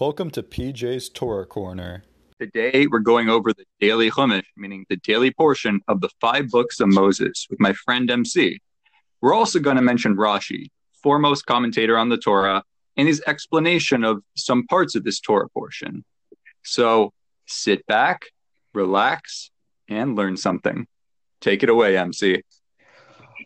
Welcome to PJ's Torah Corner. Today we're going over the daily Chumash, meaning the daily portion of the five books of Moses, with my friend MC. We're also going to mention Rashi, foremost commentator on the Torah, and his explanation of some parts of this Torah portion. So sit back, relax, and learn something. Take it away, MC.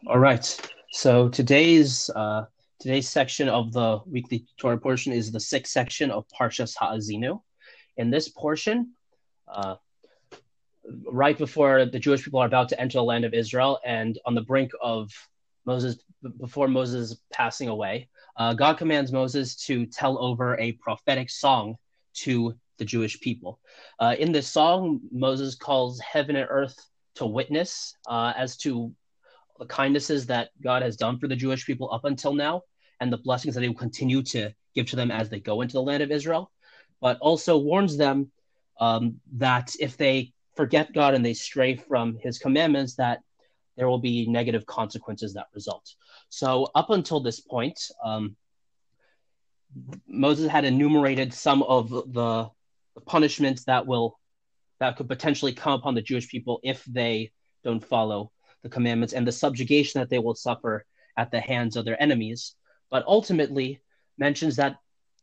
All right. So today's uh, today's section of the weekly Torah portion is the sixth section of Parshas Ha'azinu. In this portion, uh, right before the Jewish people are about to enter the land of Israel and on the brink of Moses, before Moses passing away, uh, God commands Moses to tell over a prophetic song to the Jewish people. Uh, in this song, Moses calls heaven and earth to witness uh, as to the kindnesses that God has done for the Jewish people up until now and the blessings that he will continue to give to them as they go into the land of Israel, but also warns them um, that if they forget God and they stray from his commandments, that there will be negative consequences that result. So, up until this point, um, Moses had enumerated some of the, the punishments that will that could potentially come upon the Jewish people if they don't follow the commandments and the subjugation that they will suffer at the hands of their enemies, but ultimately mentions that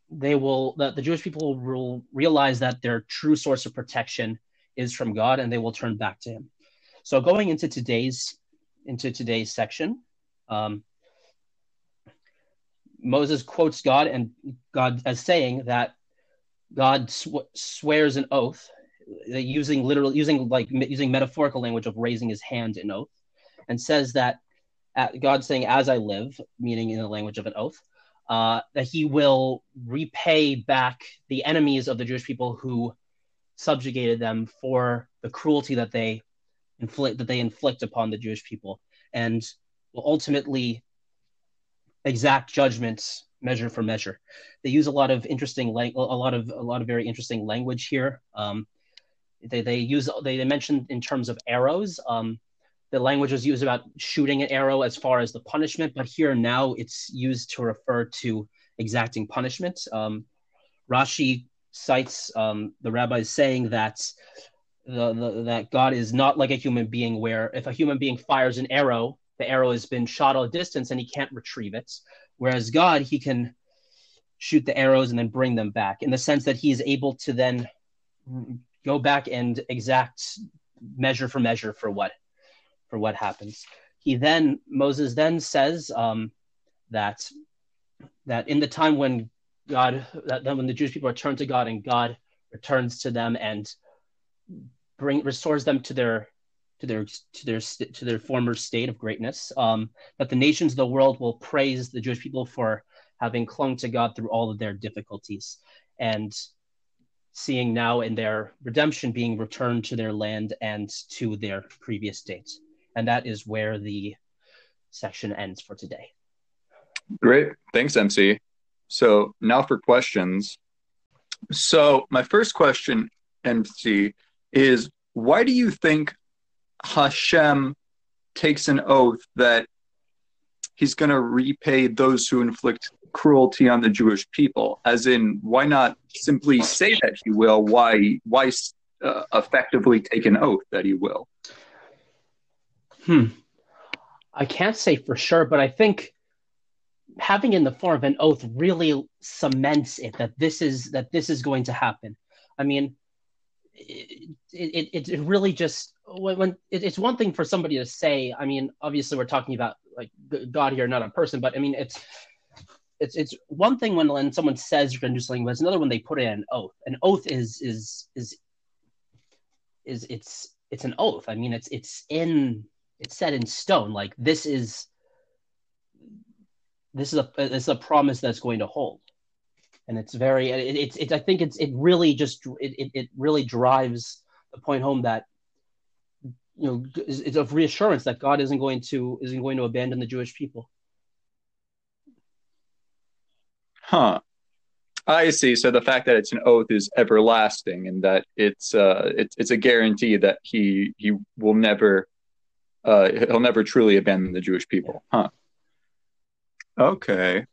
they will that the Jewish people will realize that their true source of protection is from God and they will turn back to him. So going into today's into today's section, um, Moses quotes God and God as saying that God sw- swears an oath using literal using like using metaphorical language of raising his hand in oath and says that God saying, as I live, meaning in the language of an oath, uh, that he will repay back the enemies of the Jewish people who subjugated them for the cruelty that they inflict that they inflict upon the Jewish people, and will ultimately exact judgments measure for measure. They use a lot of interesting lang- a lot of a lot of very interesting language here. Um, they they use they, they mention in terms of arrows. Um, the language was used about shooting an arrow as far as the punishment, but here now it's used to refer to exacting punishment. Um, Rashi cites um, the rabbis saying that the, the, that God is not like a human being, where if a human being fires an arrow, the arrow has been shot a distance and he can't retrieve it, whereas God he can shoot the arrows and then bring them back in the sense that he is able to then go back and exact measure for measure for what for what happens. He then Moses then says um, that that in the time when God that, that when the Jewish people return to God and God returns to them and bring restores them to their to their to their to their former state of greatness um, that the nations of the world will praise the Jewish people for having clung to God through all of their difficulties and seeing now in their redemption being returned to their land and to their previous state and that is where the section ends for today. Great. Thanks, MC. So now for questions. So my first question, MC, is why do you think Hashem takes an oath that he's going to repay those who inflict cruelty on the Jewish people? As in, why not simply say that he will? Why why uh, effectively take an oath that he will? Hmm. I can't say for sure, but I think having in the form of an oath really cements it that this is that this is going to happen. I mean, it it, it really just when, when it, it's one thing for somebody to say. I mean, obviously we're talking about like God here, not a person, but I mean it's it's it's one thing when when someone says you're going to do something, but it's another when they put in an oath. An oath is is is is it's it's an oath. I mean, it's it's in it's set in stone. Like this is this is a it's a promise that's going to hold, and it's very it, it's it, I think it's it really just it, it really drives the point home that you know it's of reassurance that God isn't going to isn't going to abandon the Jewish people. Huh. I see. So the fact that it's an oath is everlasting, and that it's uh, it's it's a guarantee that he he will never uh, he'll never truly abandon the Jewish people. Huh. Okay.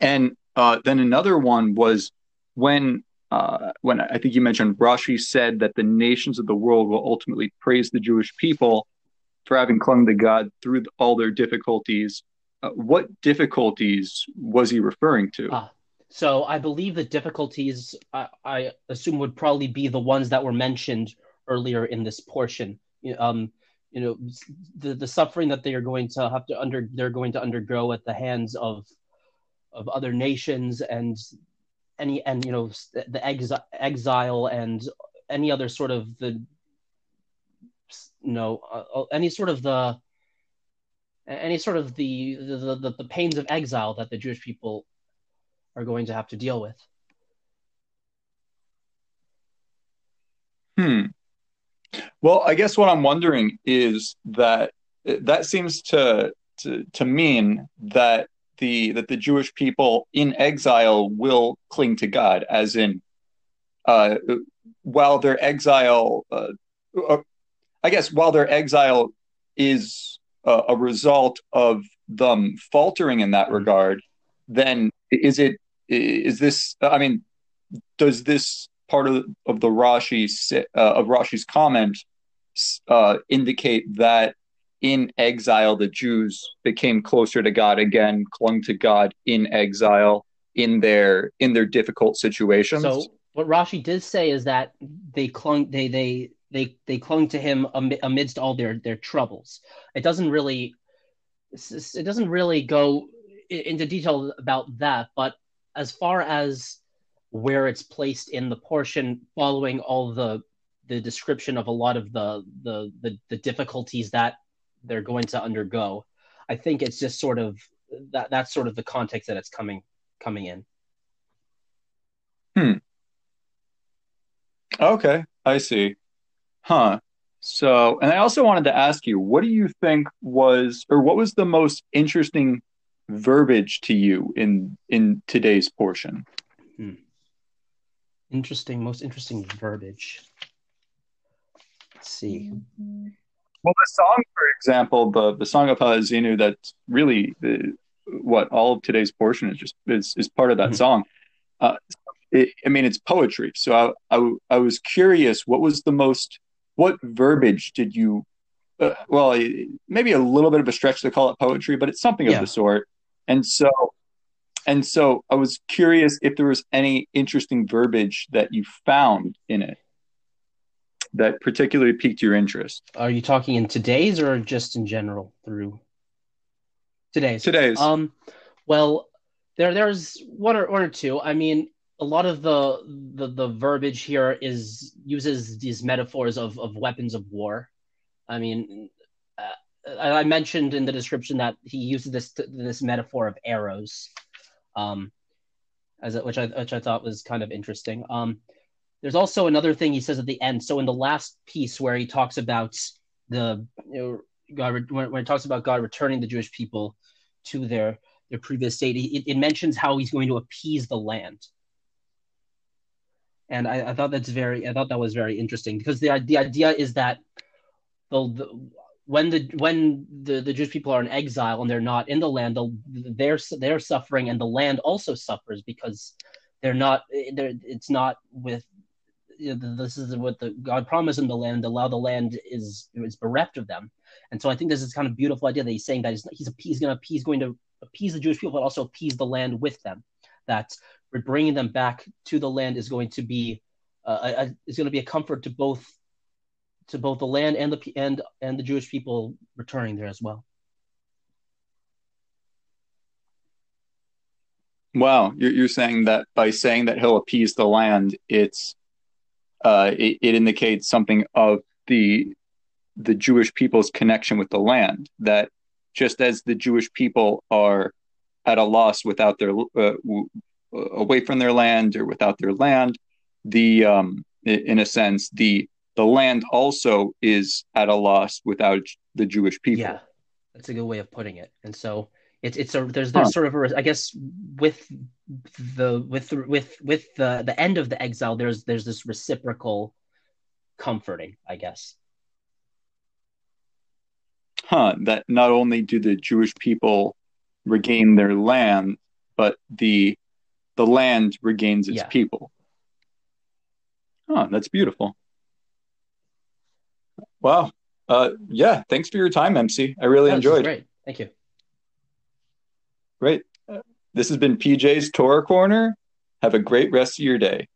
And uh, then another one was when uh, when I think you mentioned Rashi said that the nations of the world will ultimately praise the Jewish people for having clung to God through all their difficulties. Uh, what difficulties was he referring to? Ah, so I believe the difficulties I, I, assume would probably be the ones that were mentioned earlier in this portion. Um, you know, the the suffering that they are going to have to under they're going to undergo at the hands of of other nations and any and you know the exi- exile and any other sort of the you know uh, uh, any sort of the any sort of the the, the the pains of exile that the Jewish people are going to have to deal with. Hmm. Well, I guess what I'm wondering is that that seems to to, to mean that the that the Jewish people in exile will cling to God, as in, uh, while their exile, uh, uh, I guess, while their exile is a, a result of them faltering in that mm-hmm. regard, then is it is this? I mean, does this part of of the Rashi uh, of Rashi's comment uh, indicate that in exile, the Jews became closer to God again, clung to God in exile in their in their difficult situations. So what Rashi did say is that they clung they they they they clung to him amidst all their their troubles. It doesn't really it doesn't really go into detail about that, but as far as where it's placed in the portion following all the the description of a lot of the the the, the difficulties that they're going to undergo. I think it's just sort of that that's sort of the context that it's coming coming in. Hmm. Okay, I see. Huh. So, and I also wanted to ask you, what do you think was, or what was the most interesting verbiage to you in in today's portion? Hmm. Interesting, most interesting verbiage. Let's see. Well, the song, for example, the the song of Ha'azinu, that's really the, what all of today's portion is just is, is part of that mm-hmm. song. Uh, it, I mean, it's poetry. So I, I, I was curious, what was the most, what verbiage did you, uh, well, maybe a little bit of a stretch to call it poetry, but it's something yeah. of the sort. And so, and so I was curious if there was any interesting verbiage that you found in it that particularly piqued your interest? Are you talking in today's or just in general through today's? Today's. Um, well, there there's one or one or two. I mean, a lot of the the, the verbiage here is uses these metaphors of, of weapons of war. I mean, uh, I mentioned in the description that he uses this this metaphor of arrows, um, as which I which I thought was kind of interesting. Um, there's also another thing he says at the end. So in the last piece where he talks about the you know, God when, when it talks about God returning the Jewish people to their their previous state, it, it mentions how he's going to appease the land. And I, I, thought that's very I thought that was very interesting because the the idea is that the, the when the when the, the Jewish people are in exile and they're not in the land, they're they're suffering and the land also suffers because they're not they're, it's not with this is what the God promised in the land. Allow the land is is bereft of them, and so I think this is kind of beautiful idea that he's saying that he's he's, he's going to he's going to appease the Jewish people, but also appease the land with them. That bringing them back to the land is going to be uh, a, is going to be a comfort to both to both the land and the and and the Jewish people returning there as well. Wow, you're, you're saying that by saying that he'll appease the land, it's uh, it, it, indicates something of the the Jewish people's connection with the land. That just as the Jewish people are at a loss without their uh, w- away from their land or without their land, the um, in a sense the the land also is at a loss without the Jewish people. Yeah, that's a good way of putting it. And so it's it's a there's there's huh. sort of a I guess with the with with with the the end of the exile there's there's this reciprocal comforting I guess. Huh. That not only do the Jewish people regain their land, but the the land regains its yeah. people. Oh, that's beautiful. Wow. Uh, yeah. Thanks for your time, MC. I really enjoyed. Great. Thank you. Great. This has been PJ's Torah Corner. Have a great rest of your day.